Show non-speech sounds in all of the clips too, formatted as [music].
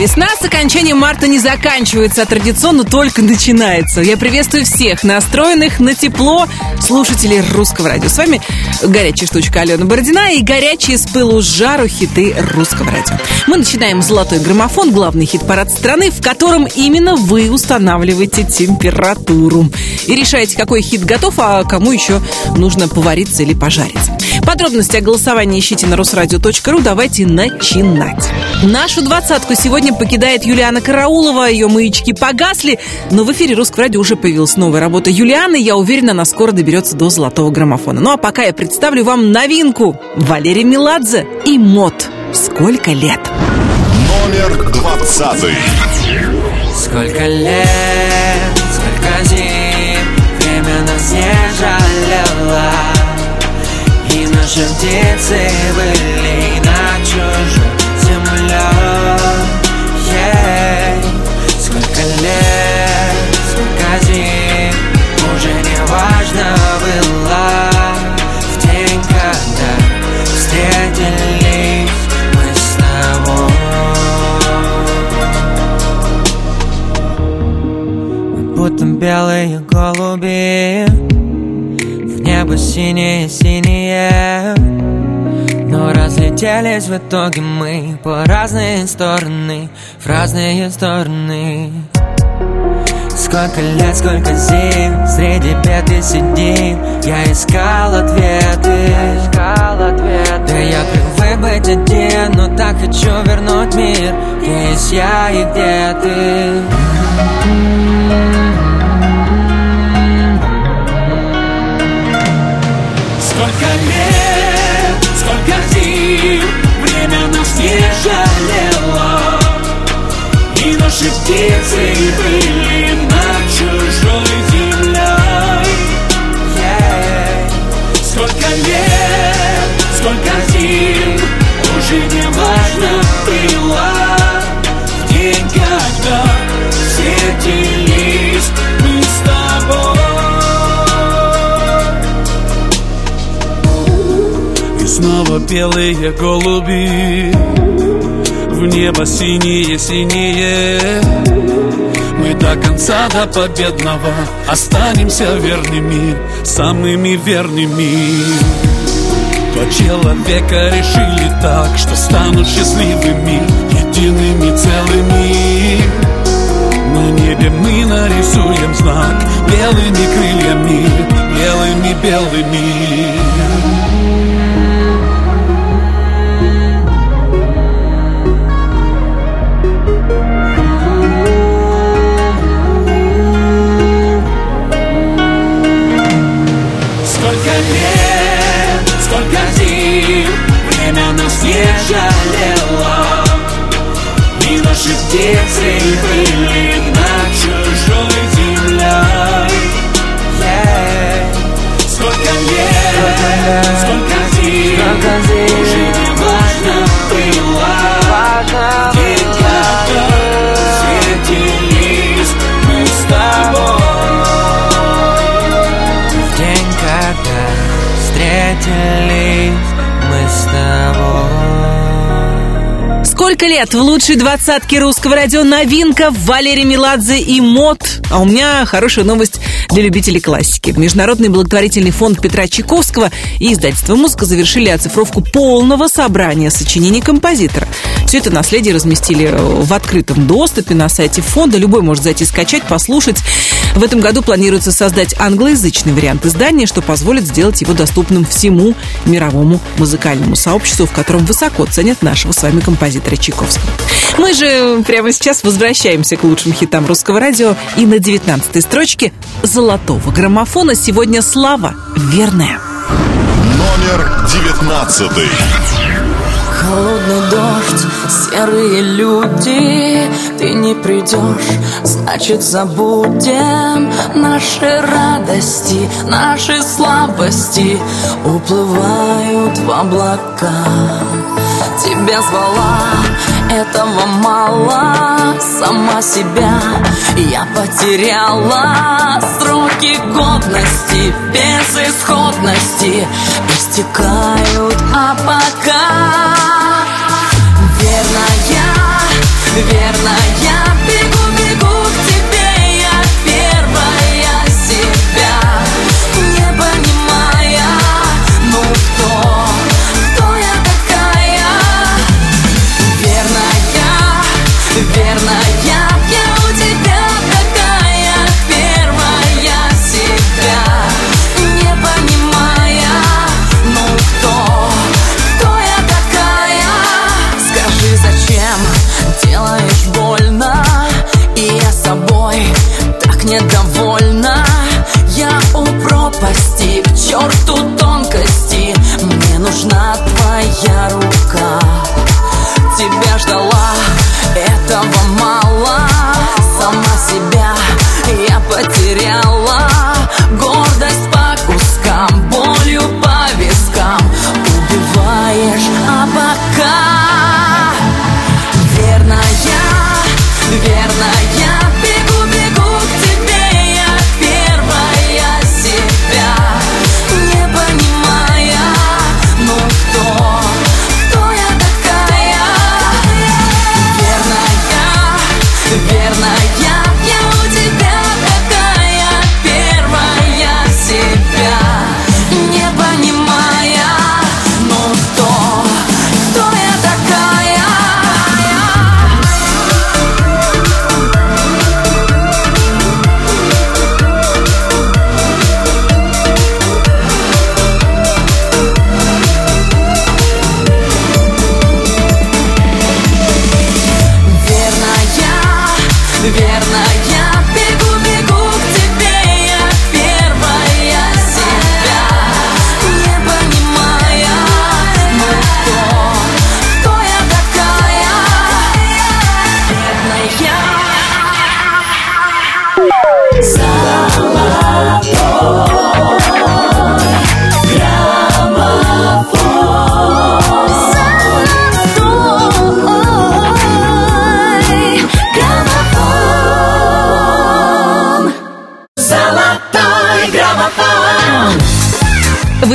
Весна с окончанием марта не заканчивается, а традиционно только начинается. Я приветствую всех настроенных на тепло слушателей русского радио. С вами горячая штучка Алена Бородина и горячие с пылу с жару хиты русского радио. Мы начинаем «Золотой граммофон», главный хит-парад страны, в котором именно вы устанавливаете температуру. И решаете, какой хит готов, а кому еще нужно повариться или пожарить. Подробности о голосовании ищите на русрадио.ру. Давайте начинать. Нашу двадцатку сегодня покидает Юлиана Караулова. Ее маячки погасли, но в эфире Русского радио уже появилась новая работа Юлианы. Я уверена, она скоро доберется до золотого граммофона. Ну а пока я представлю вам новинку. Валерий Меладзе и Мод. Сколько лет? Номер двадцатый. Сколько лет, сколько зим Время нас не жалело И наши птицы были Будто белые голуби В небо синее-синее Но разлетелись в итоге мы По разные стороны, в разные стороны. Сколько лет, сколько зим Среди бед и седин. Я искал ответы. Да я привык быть один Но так хочу вернуть мир. Где есть я и где ты Время нас не жалело. И наши птицы были над чужой землей. Сколько лет, сколько зим Уже не важно было Снова белые голуби. В небо синие-синие Мы до конца, до победного Останемся верными, самыми верными. Два человека решили так Что станут счастливыми, едиными целыми. На небе мы нарисуем знак Белыми крыльями, белыми-белыми птицы были над чужой землей yeah. Сколько лет, сколько зим. Уже не важно было когда встретились мы с тобой В день, когда встретились мы с тобой Сколько лет в лучшей двадцатке русского радио новинка Валерий Меладзе и МОД. А у меня хорошая новость для любителей классики. Международный благотворительный фонд Петра Чайковского и издательство «Музыка» завершили оцифровку полного собрания сочинений композитора. Все это наследие разместили в открытом доступе на сайте фонда. Любой может зайти скачать, послушать. В этом году планируется создать англоязычный вариант издания, что позволит сделать его доступным всему мировому музыкальному сообществу, в котором высоко ценят нашего с вами композитора Чайковского. Мы же прямо сейчас возвращаемся к лучшим хитам русского радио. И на 19 строчке золотого граммофона сегодня слава верная. Номер девятнадцатый. Холодный дождь, серые люди Ты не придешь, значит забудем Наши радости, наши слабости. Уплывают в облака. Тебя звала, этого мало. Сама себя я потеряла. Сроки годности, безысходности Истекают, а пока верно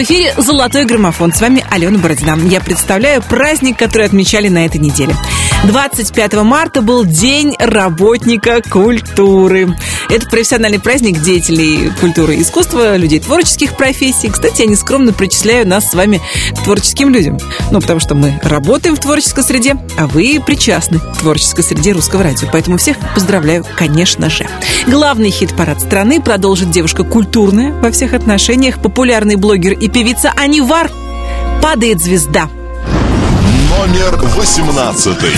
эфире «Золотой граммофон». С вами Алена Бородина. Я представляю праздник, который отмечали на этой неделе. 25 марта был День работника культуры. Это профессиональный праздник деятелей культуры и искусства, людей творческих профессий. Кстати, я нескромно причисляю нас с вами к творческим людям. Ну, потому что мы работаем в творческой среде, а вы причастны к творческой среде русского радио. Поэтому всех поздравляю, конечно же. Главный хит-парад страны продолжит девушка культурная во всех отношениях, популярный блогер и певица Анивар. Падает звезда. Номер восемнадцатый.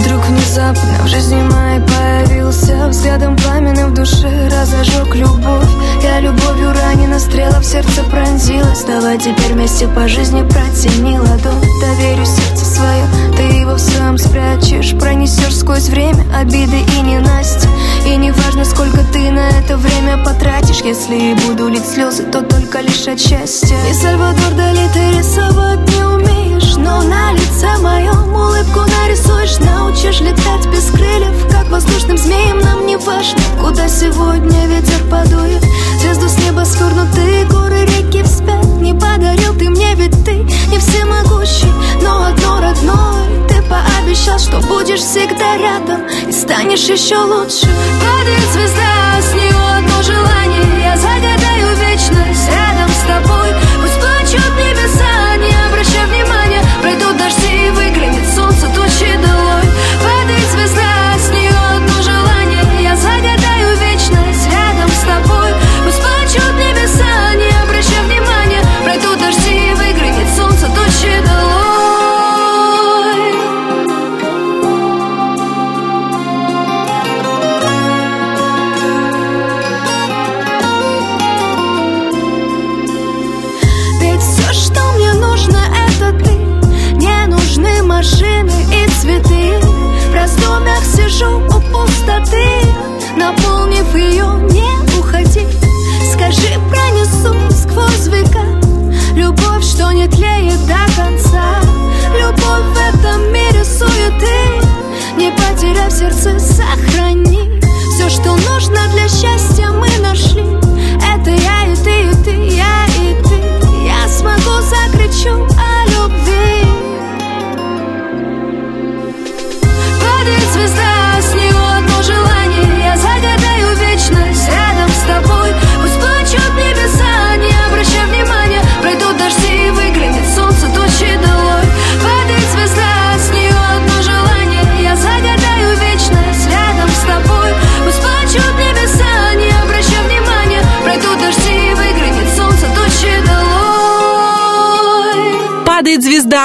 Вдруг внезапно в жизни моей появился Взглядом пламенным в душе разожег любовь. Я любовью ранена, стрела в сердце пронзилась. Давай теперь вместе по жизни протяни ладонь. Доверю сердце свое, ты его в своем спрячешь. Пронесешь сквозь время обиды и ненасти И не важно, сколько ты на это время потратишь. Если и буду лить слезы, то только лишь от счастья. И Сальвадор Дали ты рисовать не умеешь Но на лице моем улыбку нарисуешь Научишь летать без крыльев Как воздушным змеем нам не важно Куда сегодня ветер подует. Звезду с неба свернутые горы, реки вспять Не подарил ты мне, ведь ты не всемогущий Но одно родное Ты пообещал, что будешь всегда рядом И станешь еще лучше. Падает звезда, с нее одно желание Я загадаю вечность рядом с тобой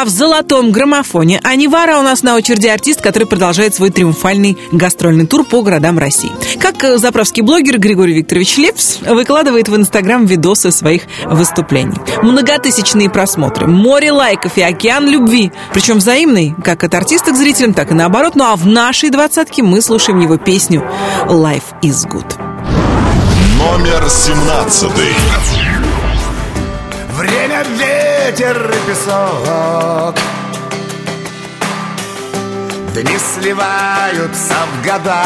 в золотом граммофоне. А Невара у нас на очереди артист, который продолжает свой триумфальный гастрольный тур по городам России. Как э, заправский блогер Григорий Викторович Лепс выкладывает в Инстаграм видосы своих выступлений. Многотысячные просмотры, море лайков и океан любви. Причем взаимный, как от артиста к зрителям, так и наоборот. Ну а в нашей двадцатке мы слушаем его песню «Life is good». Номер семнадцатый. Время, ветер и песок. Дни сливаются в года.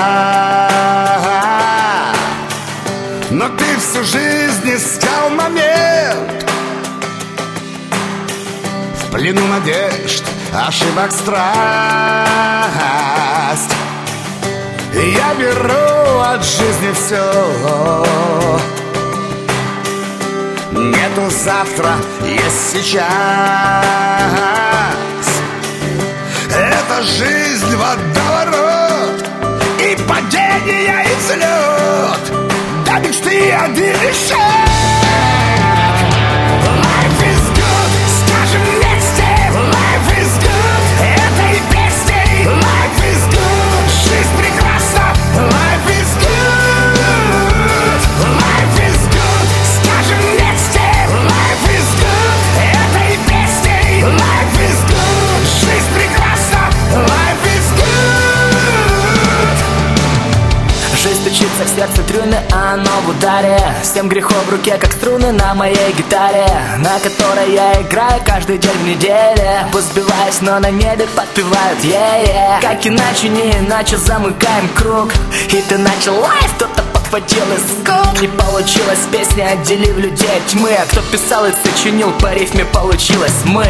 Но ты всю жизнь искал момент. В плену надежд, ошибок страсть. Я беру от жизни все Нету завтра, есть сейчас Это жизнь водоворот И падение, и взлет До мечты один шаг. Сердце трюны, а оно в ударе. Семь грехов в руке, как струны на моей гитаре На которой я играю каждый день в неделе. Пусть сбиваюсь, но на небе подпевают yeah, Как иначе, не иначе замыкаем круг. И ты начал лайф, кто-то подхватил из скуп Не получилось песня, отделив людей от тьмы А кто писал и сочинил, по рифме получилось мы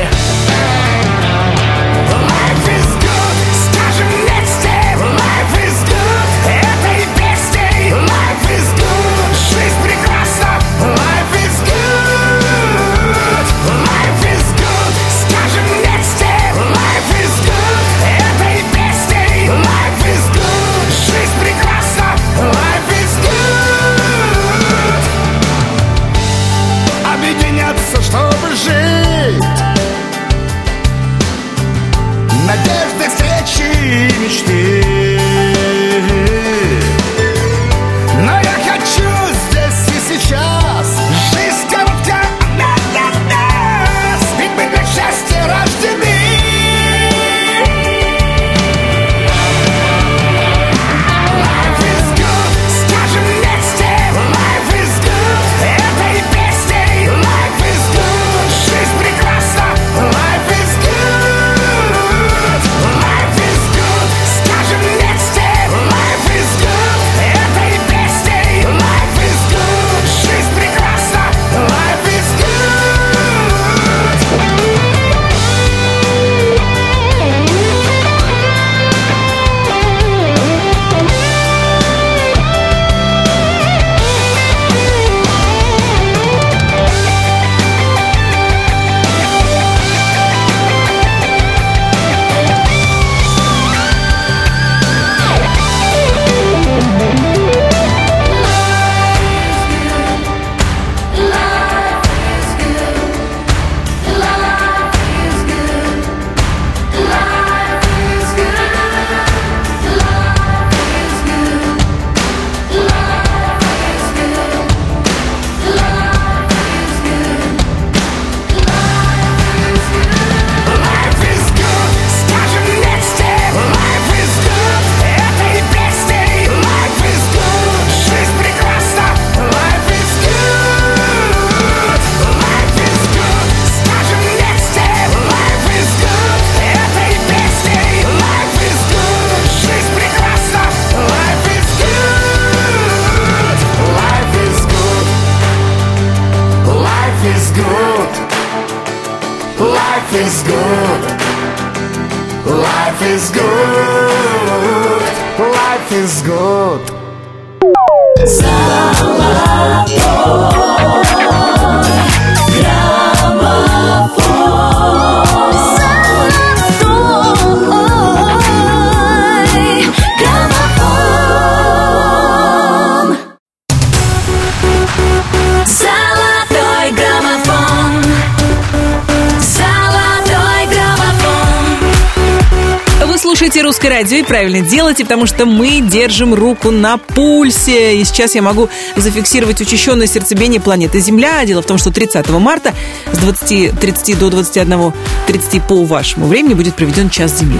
русское радио и правильно делайте, потому что мы держим руку на пульсе. И сейчас я могу зафиксировать учащенное сердцебиение планеты Земля. Дело в том, что 30 марта с 20.30 до 21.30 по вашему времени будет проведен час Земли.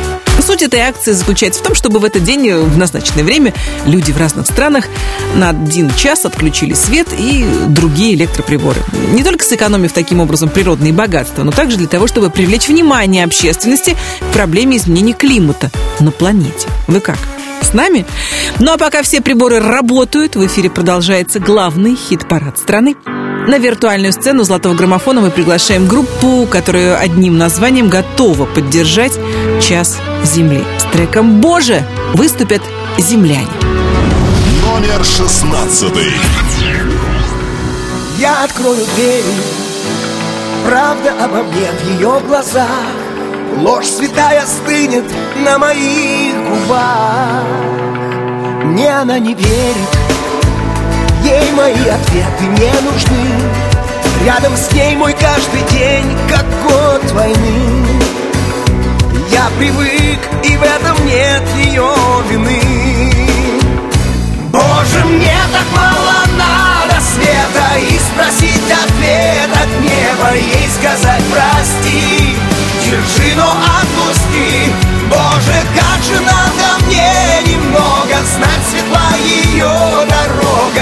Суть этой акции заключается в том, чтобы в этот день, в назначенное время, люди в разных странах на один час отключили свет и другие электроприборы. Не только сэкономив таким образом природные богатства, но также для того, чтобы привлечь внимание общественности к проблеме изменения климата на планете. Вы как? С нами? Ну а пока все приборы работают, в эфире продолжается главный хит-парад страны. На виртуальную сцену золотого граммофона мы приглашаем группу, которая одним названием готова поддержать час Земли. С треком «Боже» выступят земляне. Номер шестнадцатый. Я открою дверь Правда обо мне в ее глазах Ложь святая стынет на моих губах Мне она не верит Ей мои ответы не нужны. Рядом с ней мой каждый день, как год войны. Я привык, и в этом нет ее вины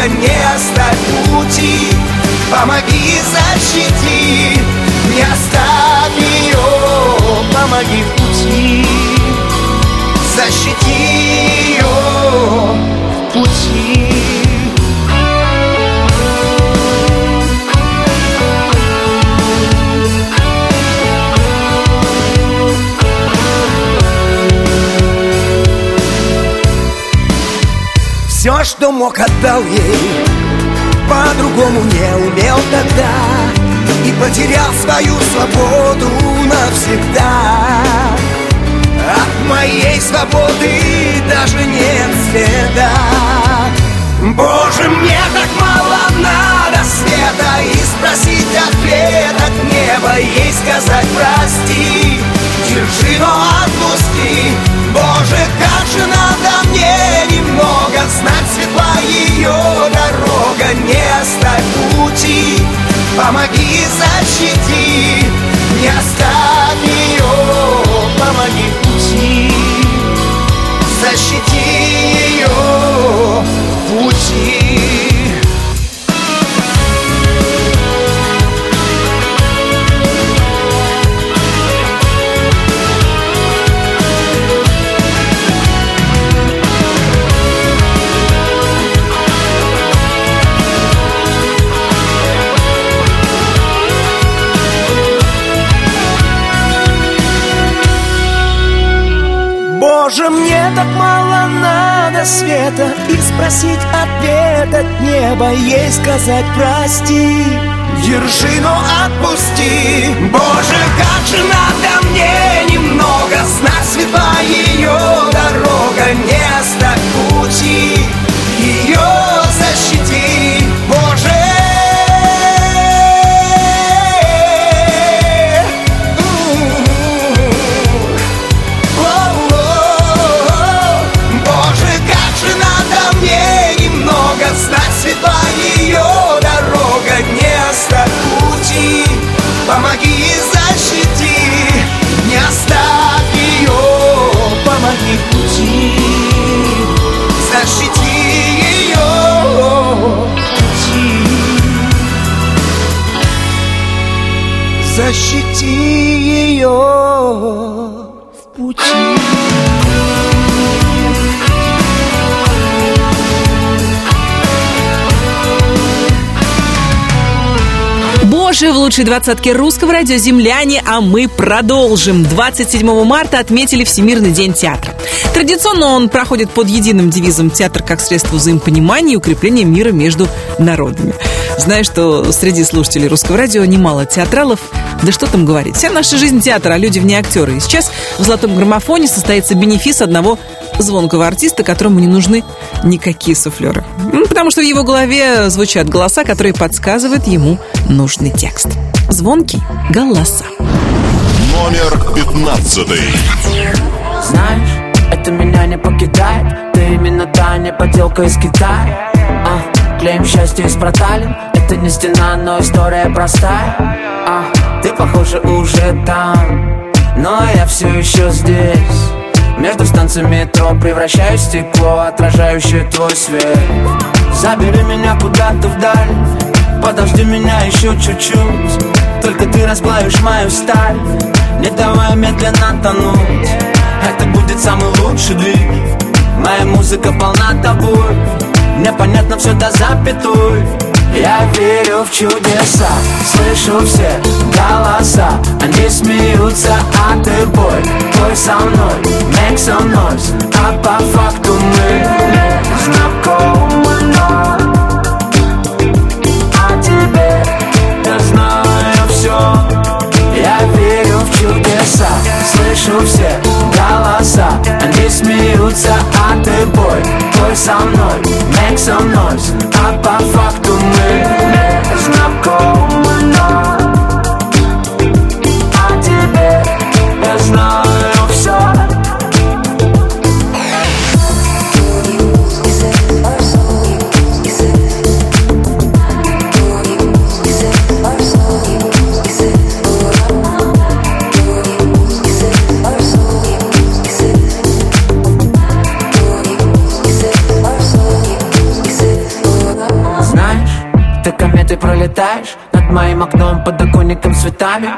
Не оставь пути Помоги, защити Не оставь ее Помоги в пути Защити ее в пути что мог, отдал ей По-другому не умел тогда И потерял свою свободу навсегда. От моей свободы даже нет следа. Боже, мне так мало надо света И спросить ответ от неба Ей сказать прости Держи, но отпусти Боже, как же надо ее дорога Не оставь пути. Помоги, защити Не оставь ее. Помоги пути. Защити ее пути мне так мало надо света И спросить ответ от неба Ей сказать прости Держи, но отпусти. Боже, как же надо мне немного Знать светла ее дорога Не оставь пути. Ее Боже, в лучшей двадцатке русского радио «Земляне», а мы продолжим. 27 марта отметили Всемирный день театра. Традиционно он проходит под единым девизом «Театр как средство взаимопонимания и укрепления мира между народами». Знаю, что среди слушателей русского радио немало театралов. Да что там говорить. Вся наша жизнь театр, а люди в ней актеры. И сейчас в «Золотом граммофоне» состоится бенефис одного звонкого артиста, которому не нужны никакие суфлеры. Ну, Потому что в его голове звучат голоса, которые подсказывают ему нужный текст. Звонкий голоса. Номер пятнадцатый. Знаешь, будто меня не покидает Ты именно та не подделка из Китая а, Клеим счастье из проталин. Это не стена, но история простая. А, Ты, похоже, уже там. Но я все еще здесь. Между станциями метро превращаю стекло, отражающее твой свет. Забери меня куда-то вдаль, подожди меня еще чуть-чуть. Только ты расплавишь мою сталь, не давай медленно тонуть. Это будет самый лучший двиг, моя музыка полна тобой Мне понятно все до запятой. Я верю в чудеса, слышу все голоса. Они смеются, а ты бой. Твой со мной, make some noise. А по факту мы знакомы, но А тебе я знаю все Я верю в чудеса, слышу все голоса Смеются, а ты бой. Твой со мной, make some noise А по факту мы знакомы, цветами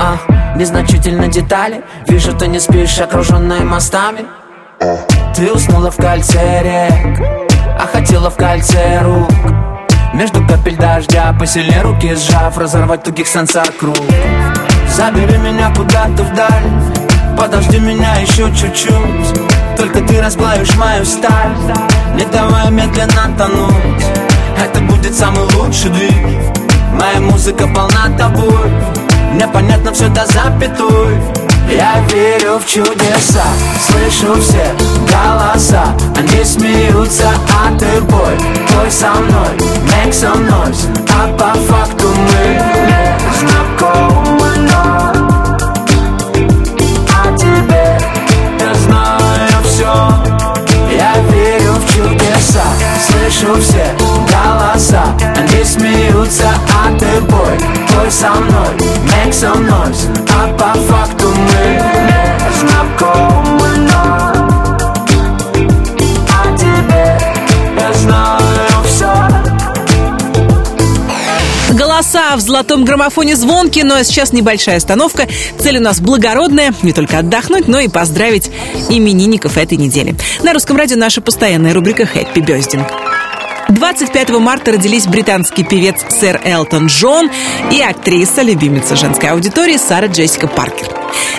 а, Незначительно детали. Вижу, ты не спишь, окруженная мостами. Ты уснула в кольце рек А хотела в кольце рук. Между капель дождя Посильнее руки сжав Разорвать тугих сансар круг. Забери меня куда-то вдаль Подожди меня еще чуть-чуть. Только ты расплавишь мою сталь Не давай медленно тонуть. Это будет самый лучший двиг Моя музыка полна тобой Мне понятно все до запятой. Я верю в чудеса. Слышу все голоса. Они смеются, а ты бой. Твой со мной, make some noise. А по факту мы знакомы, но а тебе я знаю все Я верю в чудеса. Слышу все а ты бой Твой со мной, make some noise А по факту мы знакомы, но Голоса в золотом граммофоне звонки, но сейчас небольшая остановка. Цель у нас благородная, не только отдохнуть, но и поздравить именинников этой недели. На русском радио наша постоянная рубрика «Хэппи Бездинг». 25 марта родились британский певец сэр Элтон Джон и актриса, любимица женской аудитории Сара Джессика Паркер.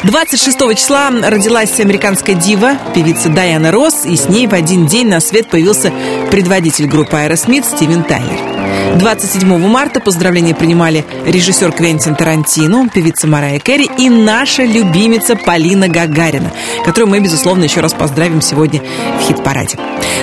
26 числа родилась американская дива, певица Дайана Росс, и с ней в один день на свет появился предводитель группы Аэросмит Стивен Тайлер. 27 марта поздравления принимали режиссер Квентин Тарантино, певица Марая Керри и наша любимица Полина Гагарина, которую мы, безусловно, еще раз поздравим сегодня в хит-параде.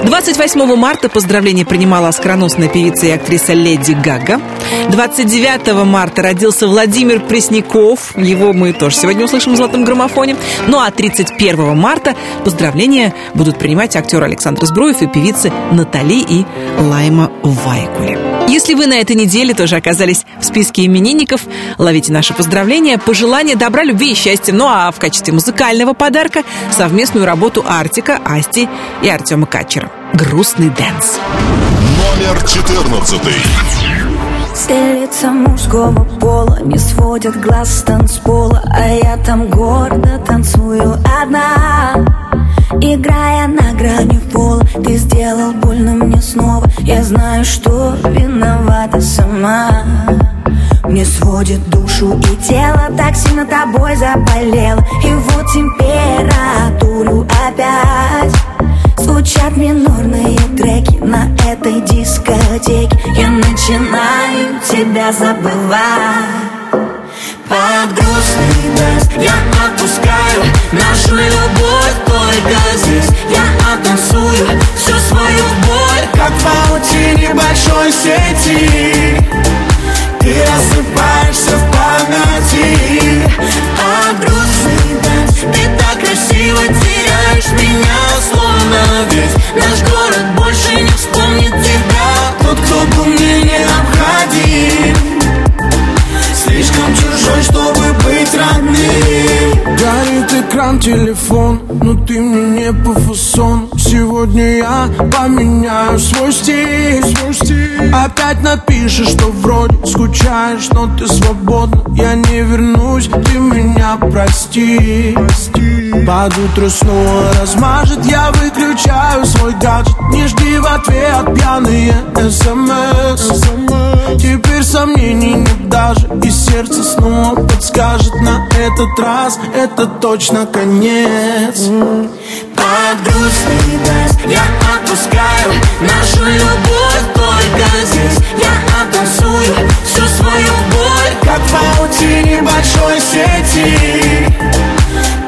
28 марта поздравления принимала оскароносная певица и актриса Леди Гага. 29 марта родился Владимир Пресняков. Его мы тоже сегодня услышим в «Золотом граммофоне». Ну а 31 марта поздравления будут принимать актер Александр Збруев и певицы Натали и Лайма Вайкули. Если вы на этой неделе тоже оказались в списке именинников, ловите наши поздравления, пожелания добра, любви и счастья. Ну а в качестве музыкального подарка совместную работу Артика, Асти и Артема Качера. «Грустный dance». Номер четырнадцатый. Все мужского пола не сводят глаз с танцпола А я там гордо танцую одна. Играя на грани пола Ты сделал больно мне снова. Я знаю, что виновата сама. Мне сводит душу и тело Так сильно тобой заболело. И вот температуру опять Звучат минорные треки на этой дискотеке. Я начинаю тебя забывать. Под грустный dance я отпускаю Нашу любовь только здесь. Я оттанцую всю свою боль Как в паутине большой сети. Ты рассыпаешься в памяти. Под грустный dance Ты так красиво теряешь меня Наш город больше не вспомнит тебя. Тот, кто был мне необходим. Слишком чужой, чтобы быть родным. Горит экран, телефон, но ты мне не по фасону Сегодня я поменяю свой стиль, свой стиль. Опять напишешь, что вроде скучаешь, но ты свободна. Я не вернусь, ты меня прости, Под утро снова размажет, я выключаю свой гаджет. Не жди в ответ пьяные смс. Теперь сомнений нет даже И сердце снова подскажет на этот раз. Это точно конец. Под грустный дождь я отпускаю Нашу любовь. Только здесь Я оттанцую всю свою боль. Как в паутине большой сети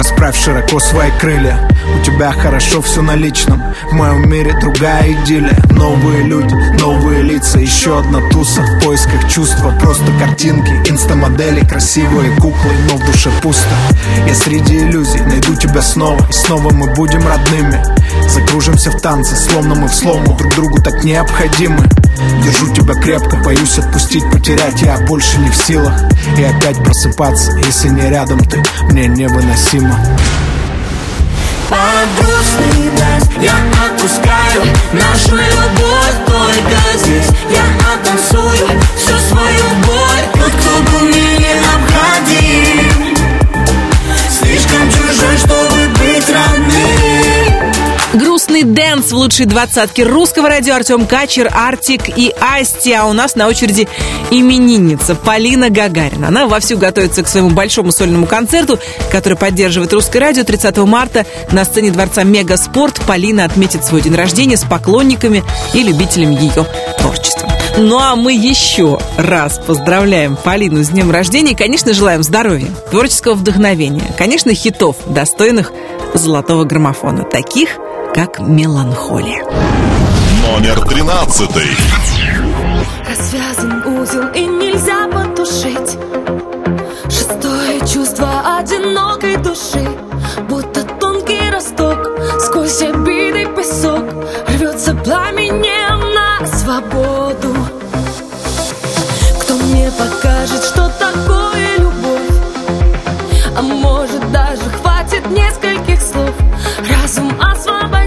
Расправь широко свои крылья. У тебя хорошо все на личном. В моем мире другая идиллия. Новые люди, новые лица. Еще одна туса в поисках чувства. Просто картинки, инстамодели Красивые куклы, но в душе пусто. Я среди иллюзий найду тебя снова. И снова мы будем родными Закружимся в танце, словно мы в слому. Друг другу так необходимы. Держу тебя крепко, боюсь отпустить, потерять. Я больше не в силах. И опять просыпаться, если не рядом ты. Мне невыносимо. Под грустный дождь я отпускаю. Нашу любовь только здесь. Я оттанцую всю свою боль Грустный dance в лучшей двадцатке русского радио Артем Качер, Артик и Асти. А у нас на очереди именинница Полина Гагарина. Она вовсю готовится к своему большому сольному концерту, который поддерживает русское радио 30 марта на сцене Дворца Мегаспорт. Полина отметит свой день рождения с поклонниками и любителями ее творчества. Ну а мы еще раз поздравляем Полину с днем рождения и, конечно, желаем здоровья, творческого вдохновения, конечно, хитов, достойных золотого граммофона, таких как «Меланхолия». Номер тринадцатый. Развязан узел и нельзя потушить. Шестое чувство одинокой души. Будто тонкий росток Сквозь обиды песок. Рвется пламенем на свободу. Кто мне покажет, что такое любовь? А может даже хватит нескольких слов. Разум освободить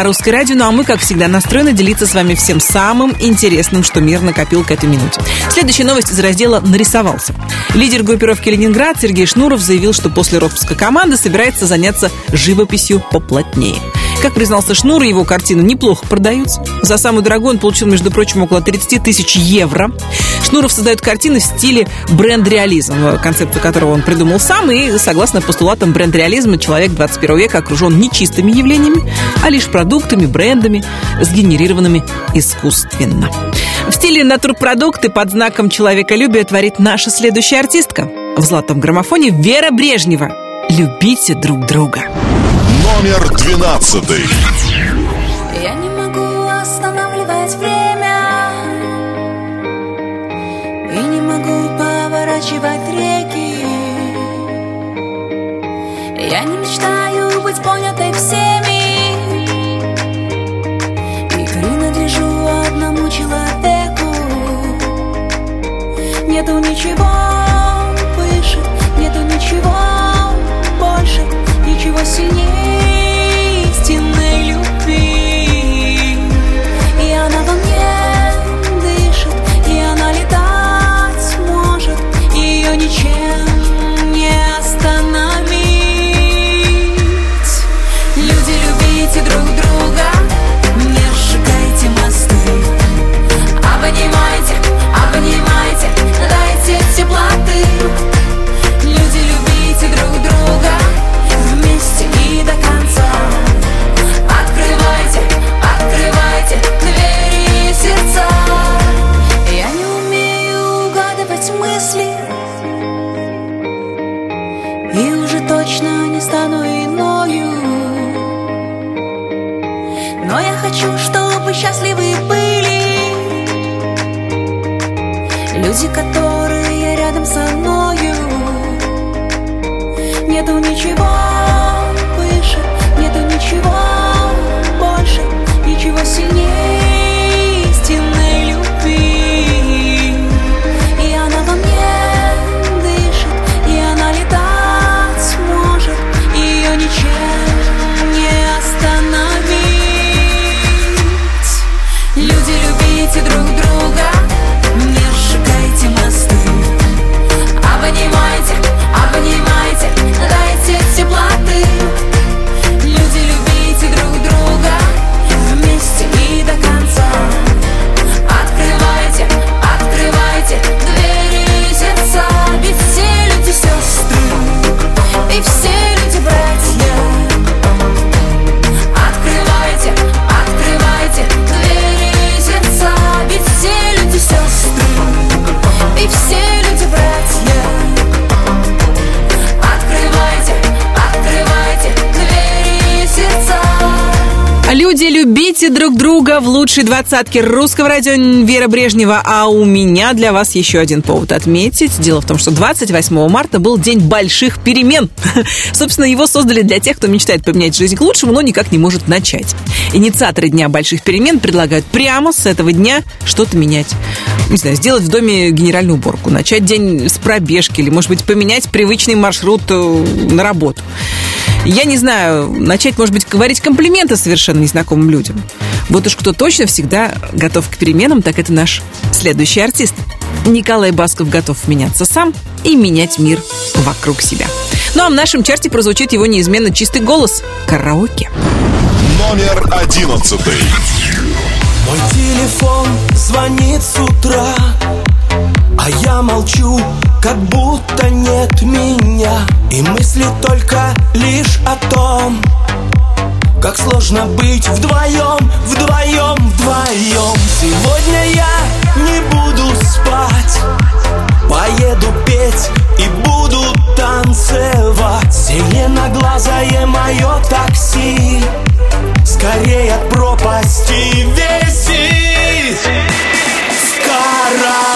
на русское радио, ну а мы, как всегда, настроены делиться с вами всем самым интересным, что мир накопил к этой минуте. Следующая новость из раздела «Нарисовался». Лидер группировки «Ленинград» Сергей Шнуров заявил, что после распуска команды собирается заняться живописью поплотнее. Как признался Шнур, его картины неплохо продаются. За самую дорогую он получил, между прочим, около 30 тысяч евро. Шнуров создает картины в стиле бренд-реализм, концепцию которого он придумал сам, и, согласно постулатам бренд-реализма, человек 21 века окружен не чистыми явлениями, а лишь продуктами, брендами, сгенерированными искусственно. В стиле натурпродукты под знаком человеколюбия творит наша следующая артистка. В золотом граммофоне Вера Брежнева. Любите друг друга. Номер двенадцатый. Я не могу останавливать время поворачивать реки. Я не мечтаю быть понятой всеми. И принадлежу одному человеку. Нету ничего выше, нету ничего больше Ничего сильнее Люди, которые рядом со мною. Нету ничего выше, нету ничего больше Ничего сильнее истинной любите друг друга в лучшей двадцатке русского радио Вера Брежнева. А у меня для вас еще один повод отметить. Дело в том, что 28 марта был день больших перемен. [laughs] Собственно, его создали для тех, кто мечтает поменять жизнь к лучшему, но никак не может начать. Инициаторы Дня больших перемен предлагают прямо с этого дня что-то менять. Не знаю, сделать в доме генеральную уборку, начать день с пробежки или, может быть, поменять привычный маршрут э, на работу. Я не знаю, начать, может быть, говорить комплименты совершенно незнакомым людям. Вот уж кто точно всегда готов к переменам, так это наш следующий артист. Николай Басков готов меняться сам и менять мир вокруг себя. Ну а в нашем чарте прозвучит его неизменно чистый голос – караоке. Номер одиннадцатый. Мой телефон звонит с утра А я молчу, как будто нет меня И мысли только лишь о том Как сложно быть вдвоем, вдвоем, вдвоем. Сегодня я не буду спать Поеду петь и буду танцевать. Зеленоглазое мое такси Скорее от пропасти весит В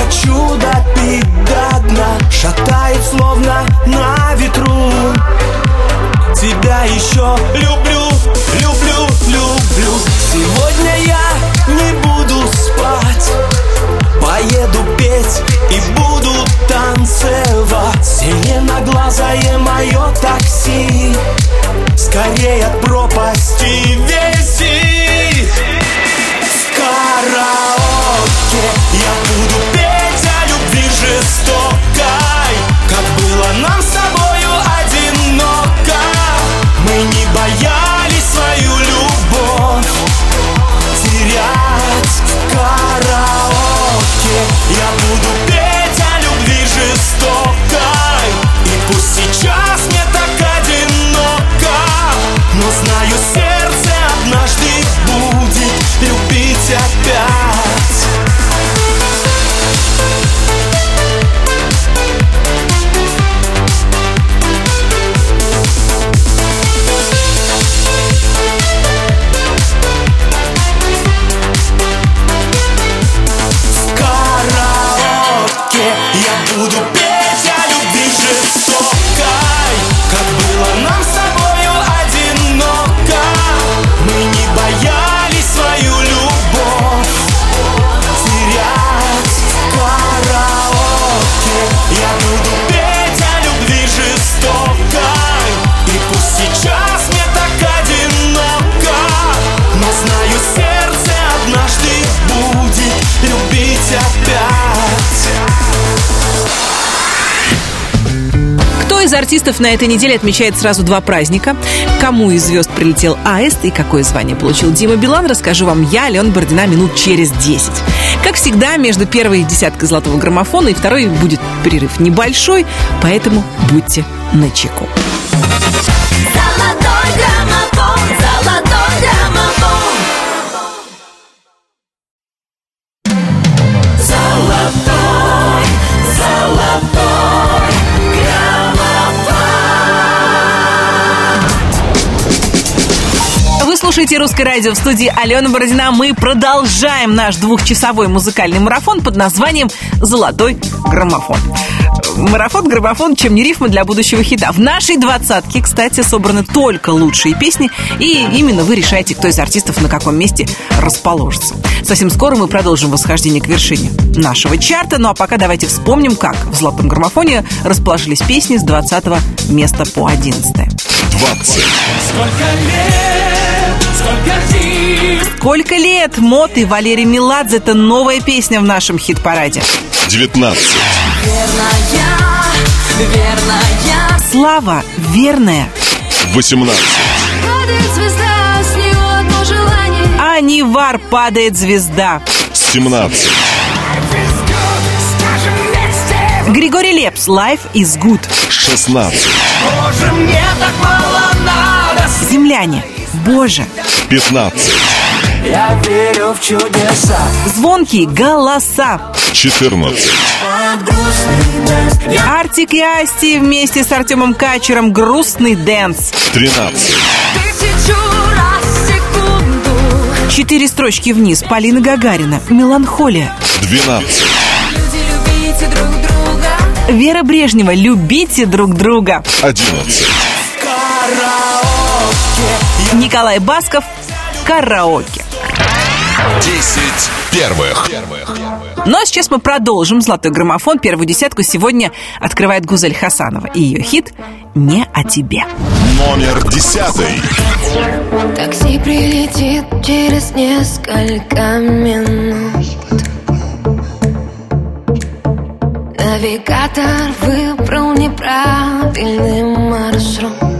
хочу допить до дна. Шатает словно на ветру. Тебя еще люблю, люблю, люблю. Сегодня я не буду спать. Поеду петь и буду танцевать. Зеленоглазое мое такси. Скорее от пропасти артистов на этой неделе отмечает сразу два праздника? Кому из звезд прилетел аист и какое звание получил Дима Билан, расскажу вам я, Алена Бородина, минут через 10. Как всегда, между первой десяткой золотого граммофона и второй будет перерыв небольшой, поэтому будьте начеку. Золотой «Русское радио» в студии Алена Бородина. Мы продолжаем наш двухчасовой музыкальный марафон под названием «Золотой граммофон». Марафон, граммофон, чем не рифмы для будущего хита. В нашей двадцатке, кстати, собраны только лучшие песни, и именно вы решаете, кто из артистов на каком месте расположится. Совсем скоро мы продолжим восхождение к вершине нашего чарта, ну а пока давайте вспомним, как в «Золотом граммофоне» расположились песни с 20 места по 11 20. Сколько лет, сколько лет? Мот и Валерий Меладзе – это новая песня в нашем хит-параде. 19. Верная, верная. Слава, верная. 18. Падает звезда, с нее одно желание А Нивар падает звезда. 17. Скажем вместе Григорий Лепс, Life is good. 16. Боже, мне так мало надо Земляне, Боже. 15. Я верю в чудеса Звонкие голоса. 14. Артик и Асти вместе с Артемом Качером «Грустный dance». 13. Тысячу раз в секунду Четыре строчки вниз. Полина Гагарина. «Меланхолия». 12. Люди, любите друг друга Вера Брежнева. «Любите друг друга». 11. Николай Басков. «Караоке». 10 первых. Ну а сейчас мы продолжим «Золотой граммофон». Первую десятку сегодня открывает Гузель Хасанова и ее хит «Не о тебе». Номер 10. Такси прилетит через несколько минут Навигатор выбрал неправильный маршрут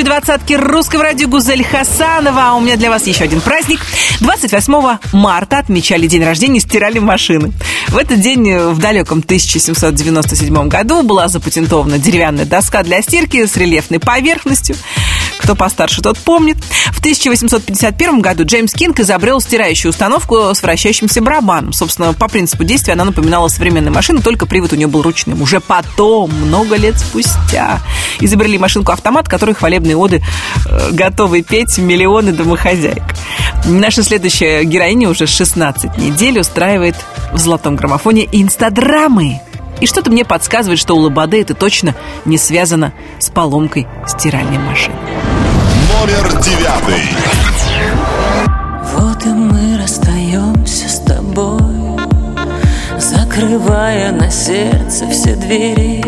лучшей двадцатке русского радио Гузель Хасанова. А у меня для вас еще один праздник. 28 марта отмечали день рождения стиральной машины. В этот день э, в далеком 1797 году была запатентована деревянная доска для стирки с рельефной поверхностью. Кто постарше, тот помнит. В 1851 году Джеймс Кинг изобрел стирающую установку с вращающимся барабаном. Собственно, по принципу действия она напоминала современную машину, только привод у нее был ручным. Уже потом, много лет спустя, изобрели машинку-автомат, которой хвалебные оды э, готовы петь миллионы домохозяек. Наша следующая героиня уже 16 недель устраивает в золотом граммофоне инстадрамы. И что-то мне подсказывает, что у Лободы это точно не связано с поломкой стиральной машины. Номер девятый. Вот и мы расстаемся с тобой, Закрывая на сердце все двери.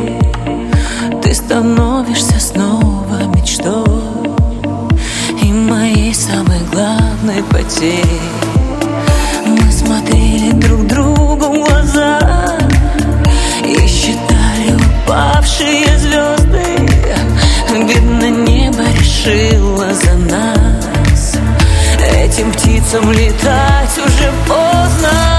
Ты становишься снова мечтой И моей самой главной потерей. Мы смотрели друг другу в глаза И считали упавшие звезды Видно, небо решило за нас. Этим птицам летать уже поздно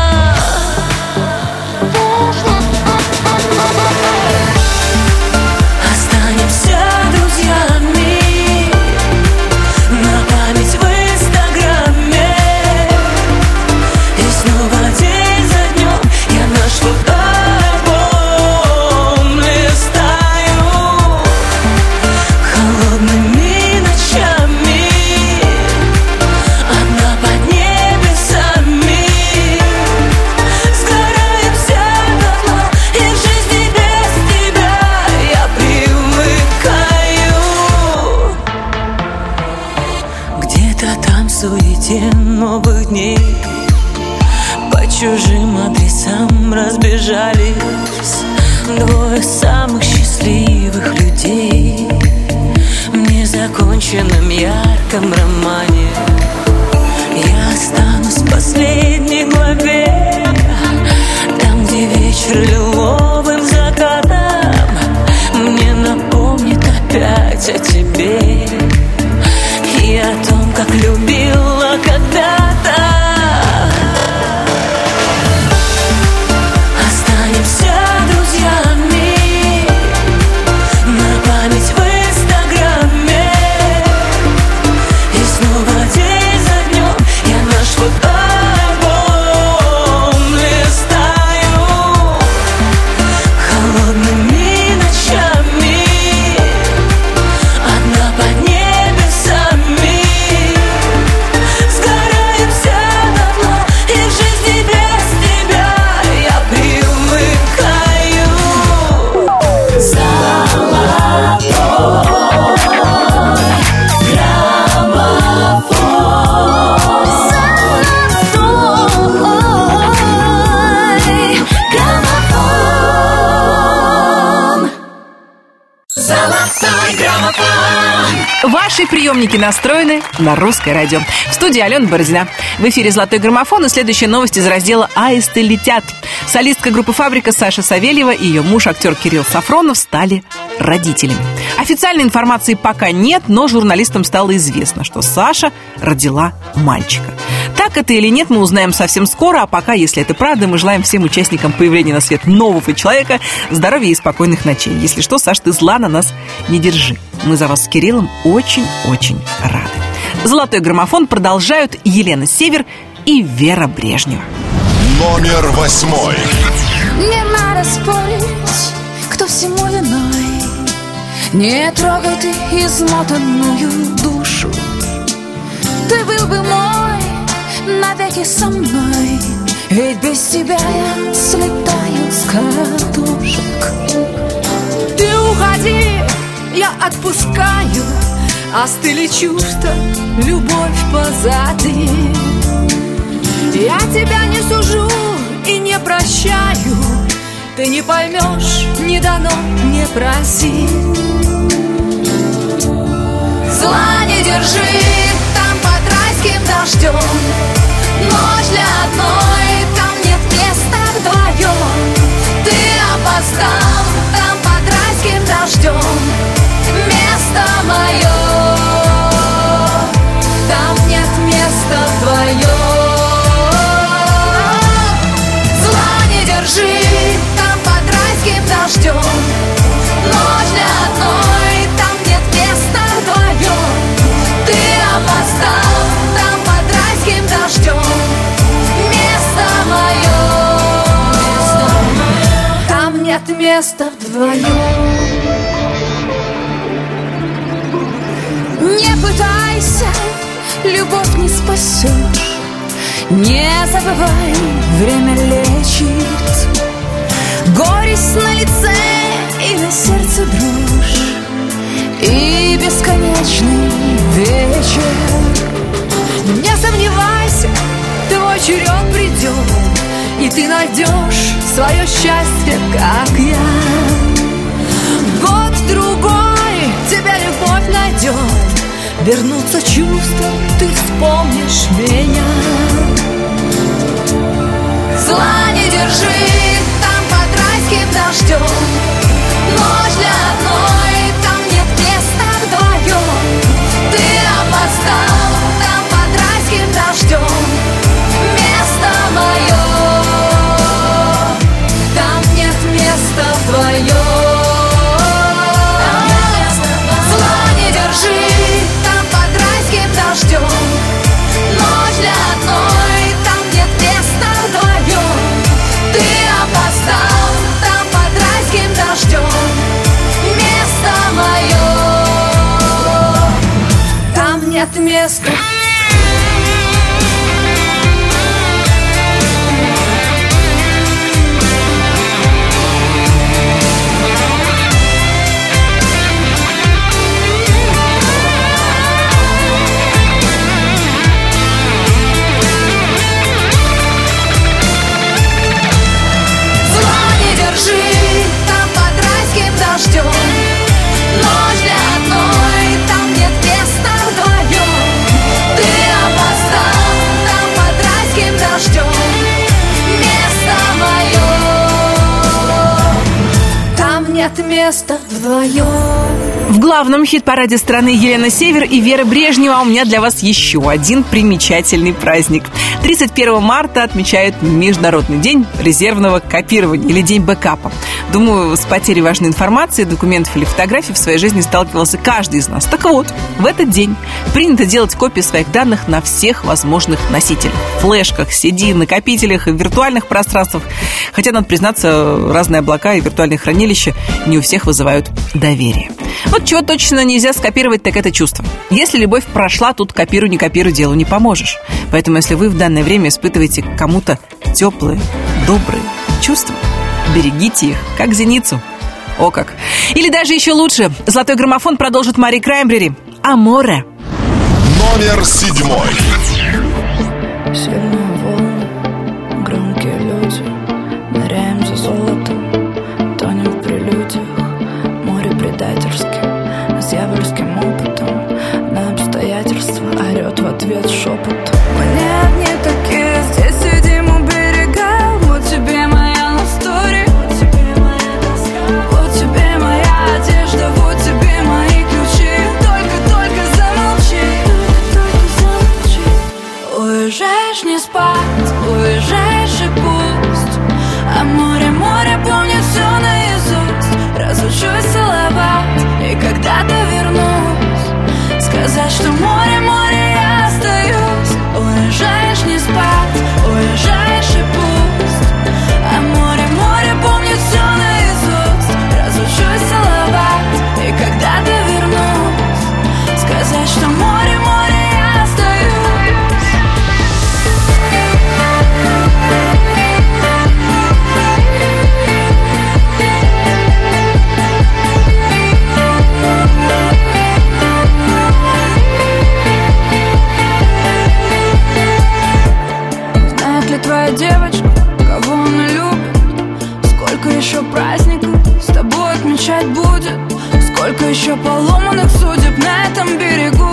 приемники настроены на русское радио. В студии Алена Бородина. В эфире «Золотой граммофон» и следующая новость из раздела «Аисты летят». Солистка группы «Фабрика» Саша Савельева и ее муж, актер Кирилл Сафронов, стали родителями. Официальной информации пока нет, но журналистам стало известно, что Саша родила мальчика. Так это или нет, мы узнаем совсем скоро, а пока, если это правда, мы желаем всем участникам появления на свет нового человека здоровья и спокойных ночей. Если что, Саш, ты зла на нас не держи. Мы за вас с Кириллом очень-очень рады. Золотой граммофон продолжают Елена Север и Вера Брежнева. Номер восьмой. Не надо спорить, кто всему виной Не трогай ты измотанную душу Ты был бы мой навеки со мной Ведь без тебя я слетаю с катушек Ты уходи, я отпускаю Остыли чувства, любовь позади Я тебя не сужу и не прощаю Ты не поймешь, не дано, не проси Зла не держи, там под райским дождем Ночь для одной, там нет места вдвоем Ты опоздал, там под райским дождем Место мое, там нет места вдвоем нет места вдвоем Не пытайся, любовь не спасешь Не забывай, время лечит. Горесть на лице и на сердце дрожь. И бесконечный вечер. Не сомневайся, твой черед придет И ты найдешь свое счастье, как я. Год-другой тебя любовь найдет Вернутся чувства, ты вспомнишь меня. Зла не держи, там под райским дождем нет места вдвоем В главном хит-параде страны Елена Север и Вера Брежнева у меня для вас еще один примечательный праздник. 31 марта отмечают Международный день резервного копирования или День бэкапа. Думаю, с потерей важной информации, документов или фотографий в своей жизни сталкивался каждый из нас. Так вот, в этот день принято делать копии своих данных на всех возможных носителях. Флешках, CD, накопителях и виртуальных пространствах. Хотя, надо признаться, разные облака и виртуальные хранилища не у всех вызывают доверие. Вот чего точно нельзя скопировать, так это чувство. Если любовь прошла, тут копируй, не копируй, делу не поможешь. Поэтому, если вы в данное время испытываете кому-то теплые, добрые чувства, Берегите их, как зеницу. О как! Или даже еще лучше, золотой граммофон продолжит Мари Краймбрери. Аморе. Номер седьмой. С дьявольским опытом, на обстоятельства орет в ответ шепотом. Еще поломанных судеб на этом берегу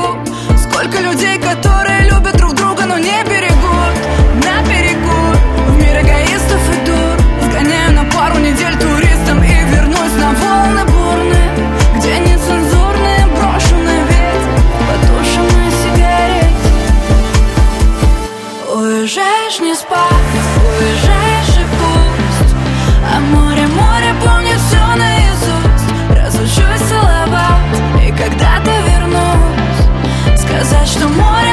Сказать, что море,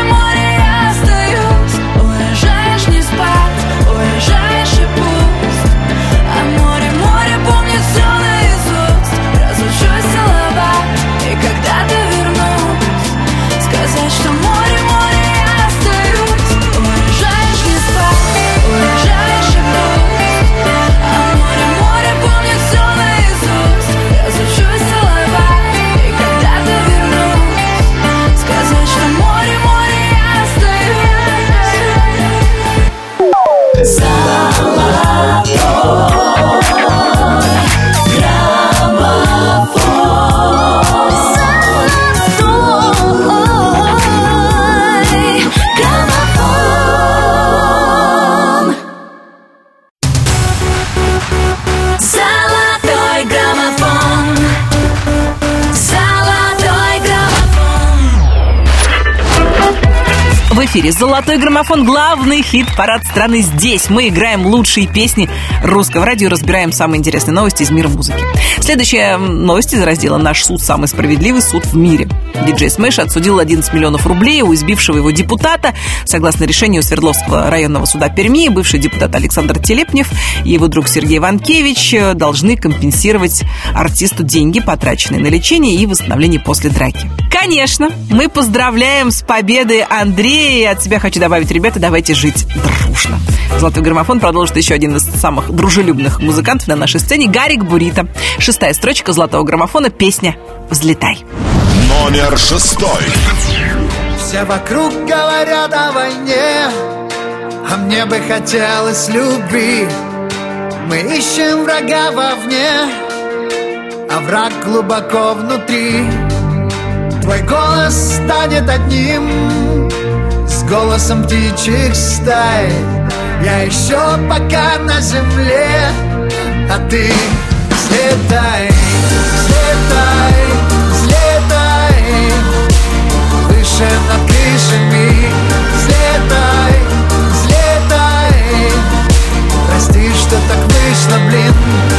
эфире «Золотой граммофон» главный хит-парад страны здесь. Мы играем лучшие песни русского радио, разбираем самые интересные новости из мира музыки. Следующая новость из раздела «Наш суд – самый справедливый суд в мире». Диджей Смэш отсудил 11 миллионов рублей у избившего его депутата. Согласно решению Свердловского районного суда Перми, бывший депутат Александр Телепнев и его друг Сергей Ванкевич должны компенсировать артисту деньги, потраченные на лечение и восстановление после драки. Конечно, мы поздравляем с победой Андрея. И от себя хочу добавить, ребята, давайте жить дружно. Золотой граммофон продолжит еще один из самых дружелюбных музыкантов на нашей сцене Гарик Бурита. Шестая строчка золотого граммофона песня «Взлетай». Номер шестой. Все вокруг говорят о войне, а мне бы хотелось любви. Мы ищем врага вовне, а враг глубоко внутри. Твой голос станет одним с голосом птичьих стай. Я еще пока на земле, а ты взлетай, взлетай Выше над крышами. Взлетай, взлетай. Прости, что так вышло, блин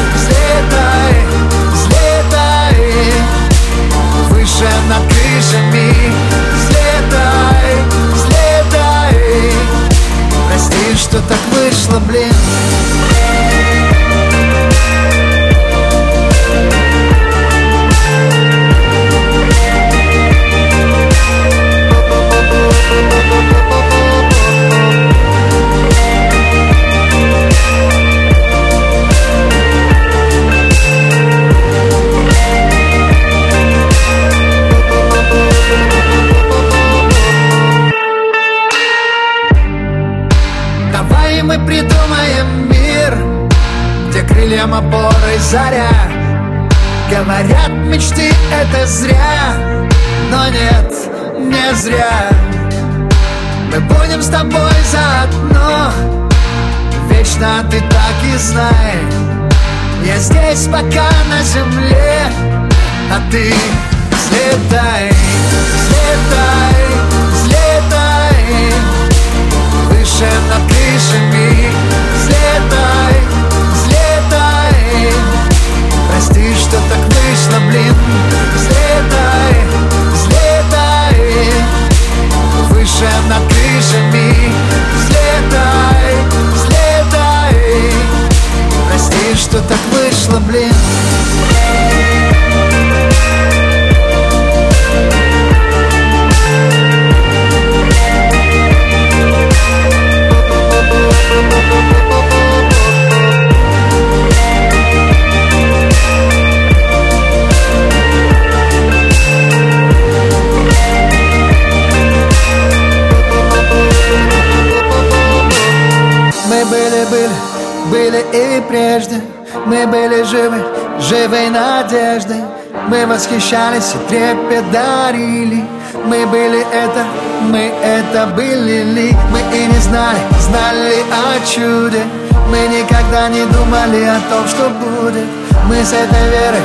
восхищались и трепет дарили. Мы были это, мы это были. Ли Мы и не знали, знали ли о чуде. Мы никогда не думали о том, что будет. Мы с этой верой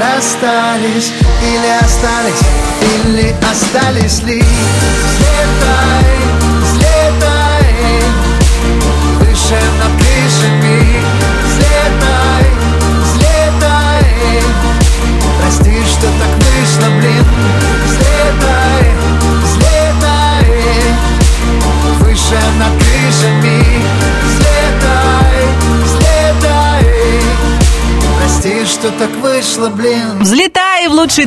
расстались. Или остались, или остались ли? Взлетай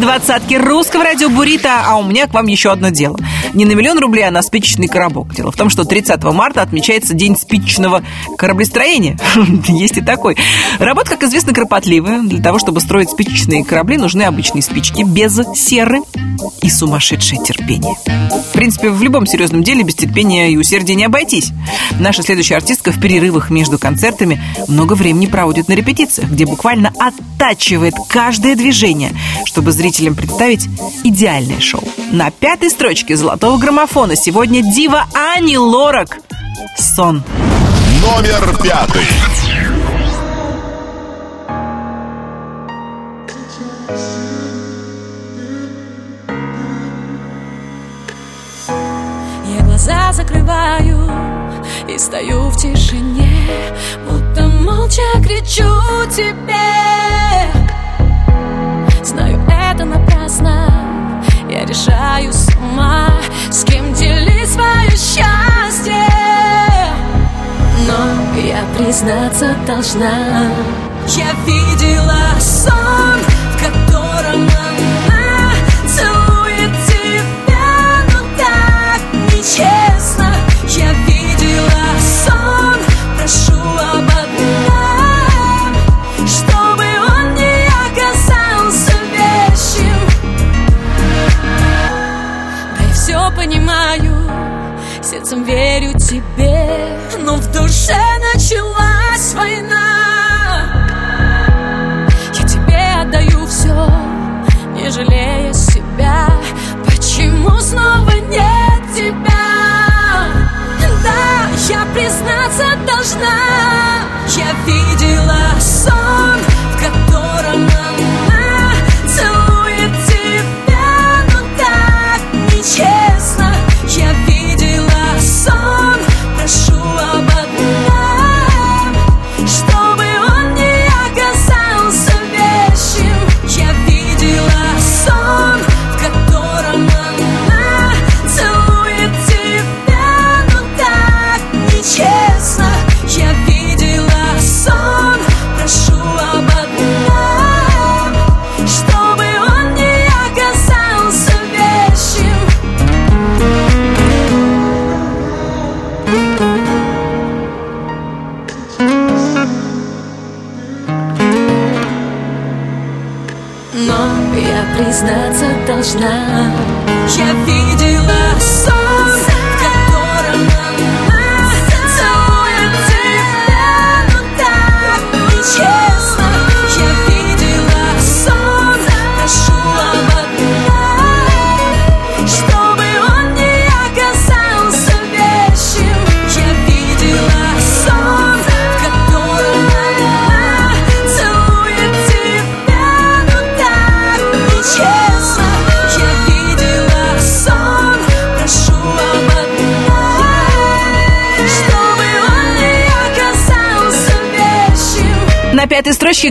двадцатки русского радио Бурита, а у меня к вам еще одно дело. Не на миллион рублей, а на спичечный коробок. Дело в том, что 30 марта отмечается День спичечного кораблестроения. [laughs] Есть и такой. Работа, как известно, кропотливая. Для того, чтобы строить спичечные корабли, нужны обычные спички без серы и сумасшедшее терпение. В принципе, в любом серьезном деле без терпения и усердия не обойтись. Наша следующая артистка в перерывах между концертами много времени проводит на репетициях, где буквально оттачивает каждое движение, чтобы зрителям представить идеальное шоу. На пятой строчке золотого граммофона сегодня дива Ани Лорак. Сон. Номер пятый. Я глаза закрываю и стою в тишине, будто молча кричу тебе. Это напрасно, я решаю сама, с кем делить свое счастье. Но я признаться должна, я видела сон, в котором она целует тебя, но так нечестно. Сердцем верю тебе, но в душе началась война. Я тебе отдаю все, не жалея себя. Почему снова нет тебя? Да, я признаться должна. Я видела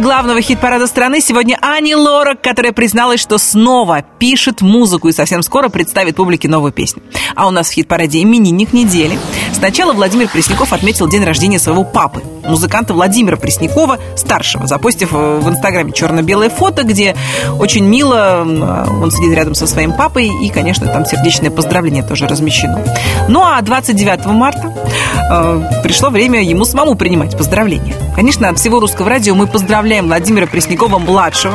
главного хит-парада страны сегодня Ани Лорак, которая призналась, что снова пишет музыку и совсем скоро представит публике новую песню. А у нас в хит-параде именинник недели. Сначала Владимир Пресняков отметил день рождения своего папы, музыканта Владимира Преснякова, старшего, запустив э, в Инстаграме черно-белое фото, где очень мило э, он сидит рядом со своим папой, и, конечно, там сердечное поздравление тоже размещено. Ну а 29 марта э, пришло время ему самому принимать поздравления. Конечно, от всего русского радио мы поздравляем Владимира Преснякова-младшего.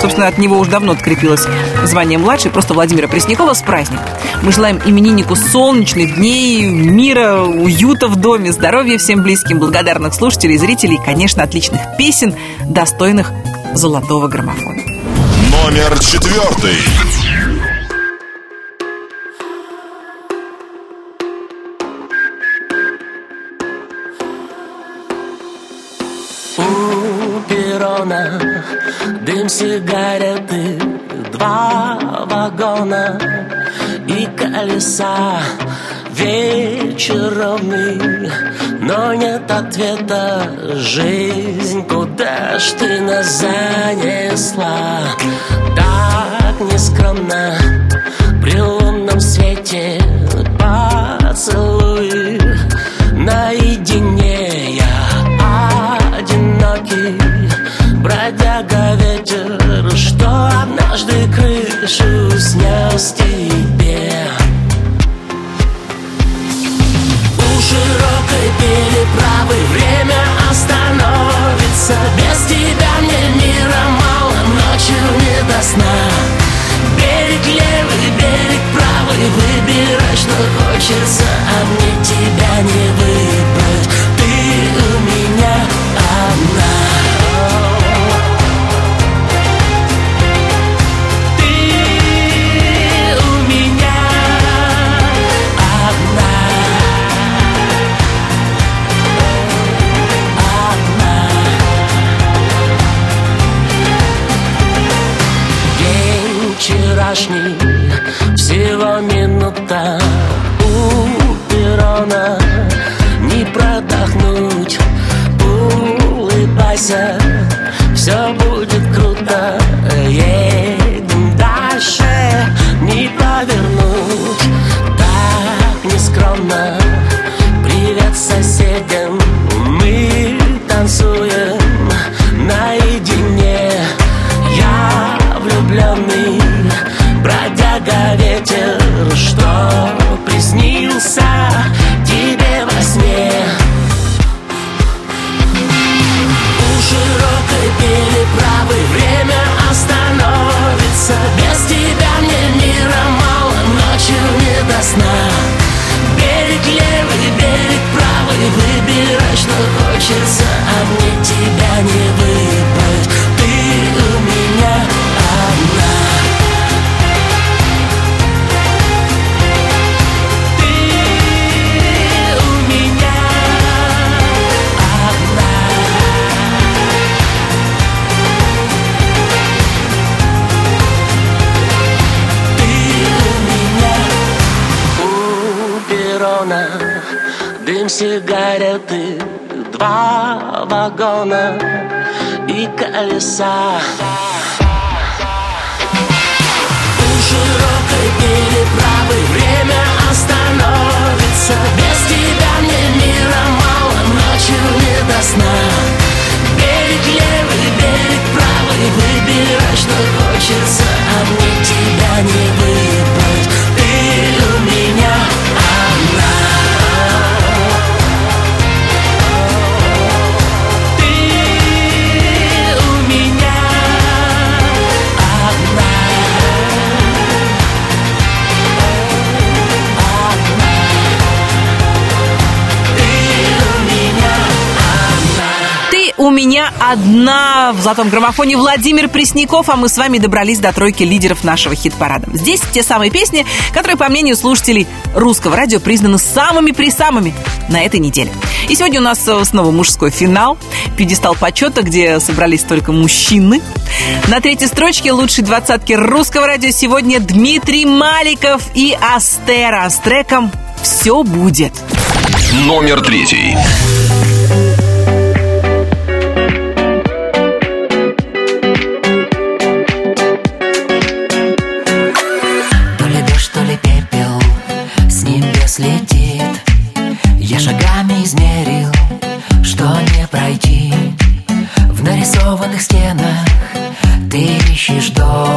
Собственно, от него уже давно открепилось звание младший, просто Владимира Преснякова с праздником. Мы желаем имениннику солнечных дней, мира, уюта в доме, здоровья всем близким, благодарных слушателей, зрителей и, конечно, отличных песен, достойных золотого граммофона. Номер четвертый. У перрона дым сигареты, два вагона и колеса. Вечер ровный, но нет ответа Жизнь, куда ж ты нас занесла? Так нескромно при лунном свете поцелуй Наедине я одинокий Бродяга ветер, что однажды крышу тебе У широкой переправы время остановится. Без тебя мне мира мало, ночью не до сна. Берег левый, берег правый, выбирай, что хочется А мне тебя не выбрать, вчерашний, всего минута. У перрона не продохнуть. Улыбайся, дым сигареты, два вагона и колеса. У широкой переправы время остановится. Без тебя мне мира мало, ночью не до сна. Берег левый, берег правый, выбирай, что хочется, а мне тебя не выбрать. Меня одна в золотом граммофоне Владимир Пресняков, а мы с вами добрались до тройки лидеров нашего хит-парада. Здесь те самые песни, которые, по мнению слушателей русского радио, признаны самыми-присамыми на этой неделе. И сегодня у нас э, снова мужской финал, пьедестал почета, где собрались только мужчины. На третьей строчке лучшей двадцатки русского радио сегодня Дмитрий Маликов и Астера с треком «Все будет». Номер третий. Ищешь дом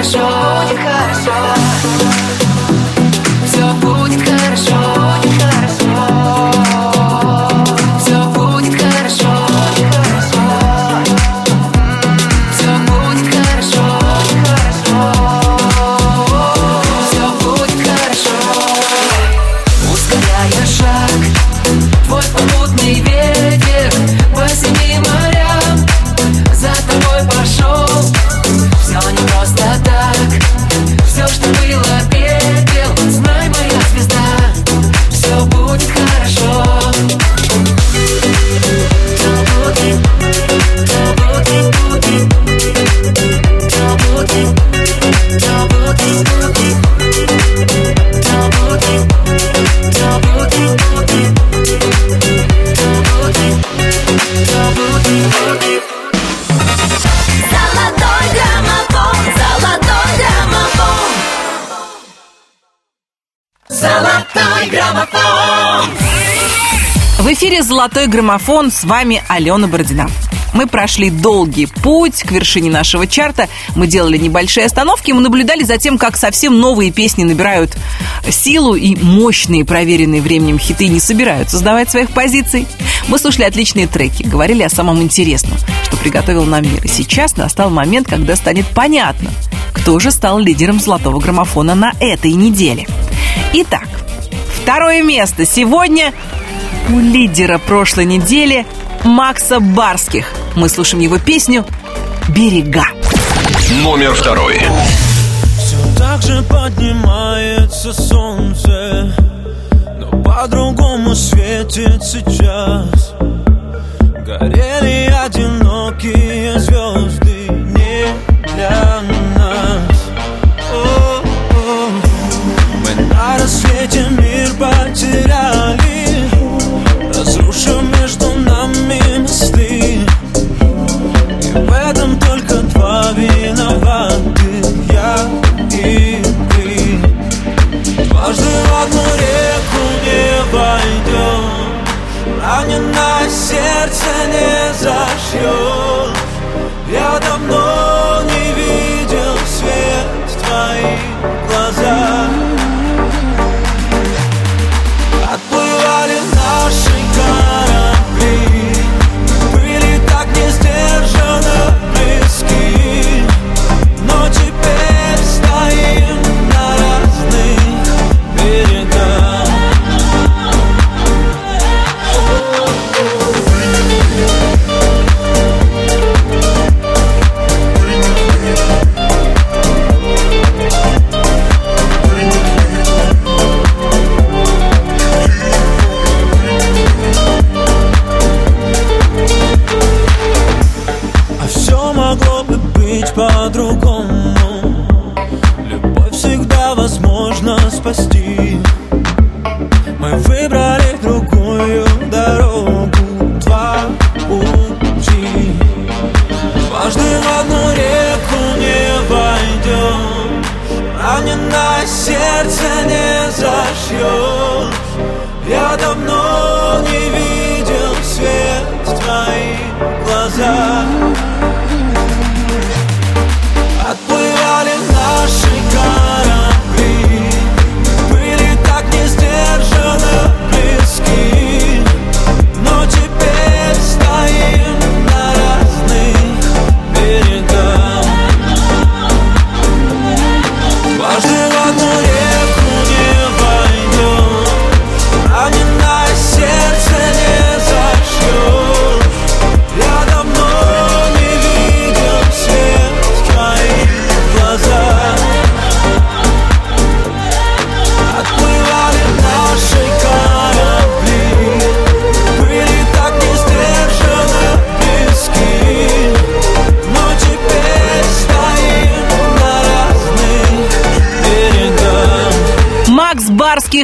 хорошо Будет хорошо эфире «Золотой граммофон» с вами Алена Бородина. Мы прошли долгий путь к вершине нашего чарта. Мы делали небольшие остановки. Мы наблюдали за тем, как совсем новые песни набирают силу и мощные, проверенные временем хиты не собираются сдавать своих позиций. Мы слушали отличные треки, говорили о самом интересном, что приготовил нам мир. И сейчас настал момент, когда станет понятно, кто же стал лидером золотого граммофона на этой неделе. Итак, второе место сегодня у лидера прошлой недели Макса Барских. Мы слушаем его песню «Берега». Номер второй. Все так же поднимается солнце Но по-другому светит сейчас Горели одинокие звезды не для сердце не зашьет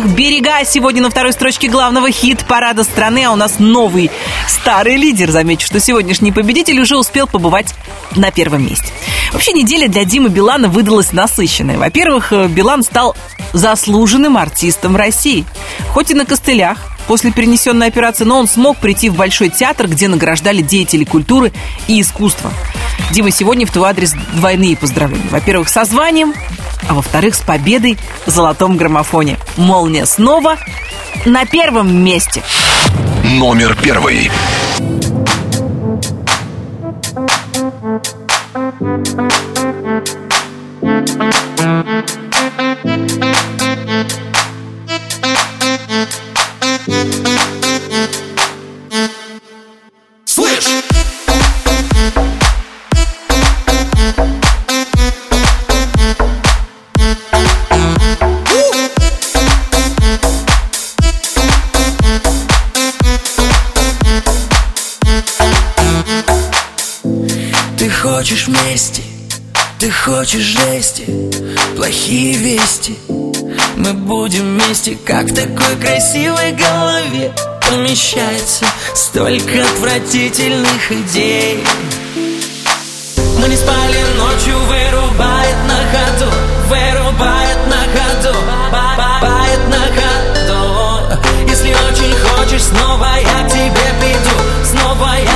берега. Сегодня на второй строчке главного хит-парада страны, а у нас новый старый лидер. Замечу, что сегодняшний победитель уже успел побывать на первом месте. Вообще неделя для Димы Билана выдалась насыщенной. Во-первых, э, Билан стал заслуженным артистом России. Хоть и на костылях, после перенесенной операции, но он смог прийти в Большой театр, где награждали деятелей культуры и искусства. Дима, сегодня в твой адрес двойные поздравления. Во-первых, со званием, а во-вторых, с победой в золотом граммофоне. Молния снова на первом месте. Номер первый. Слышь! Мести, ты хочешь жести? Плохие вести. Мы будем вместе, как в такой красивой голове. Помещается столько отвратительных идей. Мы не спали ночью, вырубает на ходу. Вырубает на ходу, бает на ходу. Если очень хочешь, снова я к тебе приду. Снова я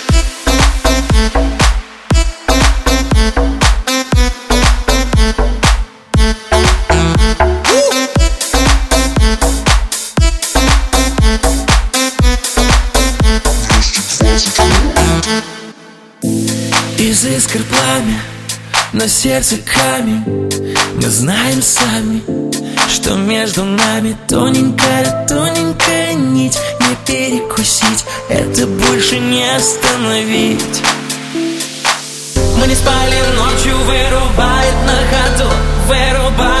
Пламя, на сердце камень. Мы знаем сами, что между нами Тоненькая, тоненькая нить. Не перекусить, это больше не остановить. Мы не спали ночью, вырубает на ходу Вырубает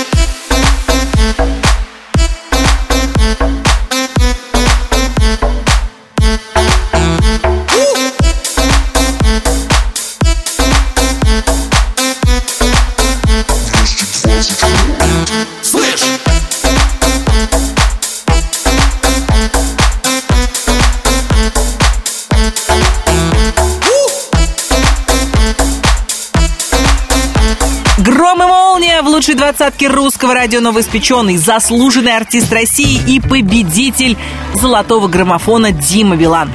Двадцатке русского радио новоиспеченный, заслуженный артист России и победитель золотого граммофона Дима Билан.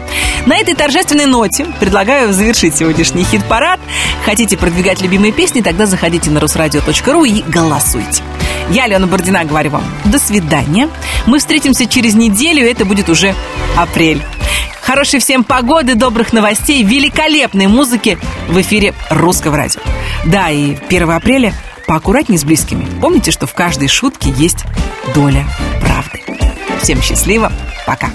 На этой торжественной ноте предлагаю завершить сегодняшний хит-парад. Хотите продвигать любимые песни, тогда заходите на русрадио.ру и голосуйте. Я, Алена Бордина, говорю вам до свидания. Мы встретимся через неделю, это будет уже апрель. Хорошей всем погоды, добрых новостей, великолепной музыки в эфире русского радио. Да, и 1 апреля поаккуратнее с близкими. Помните, что в каждой шутке есть доля правды. Всем счастливо, пока.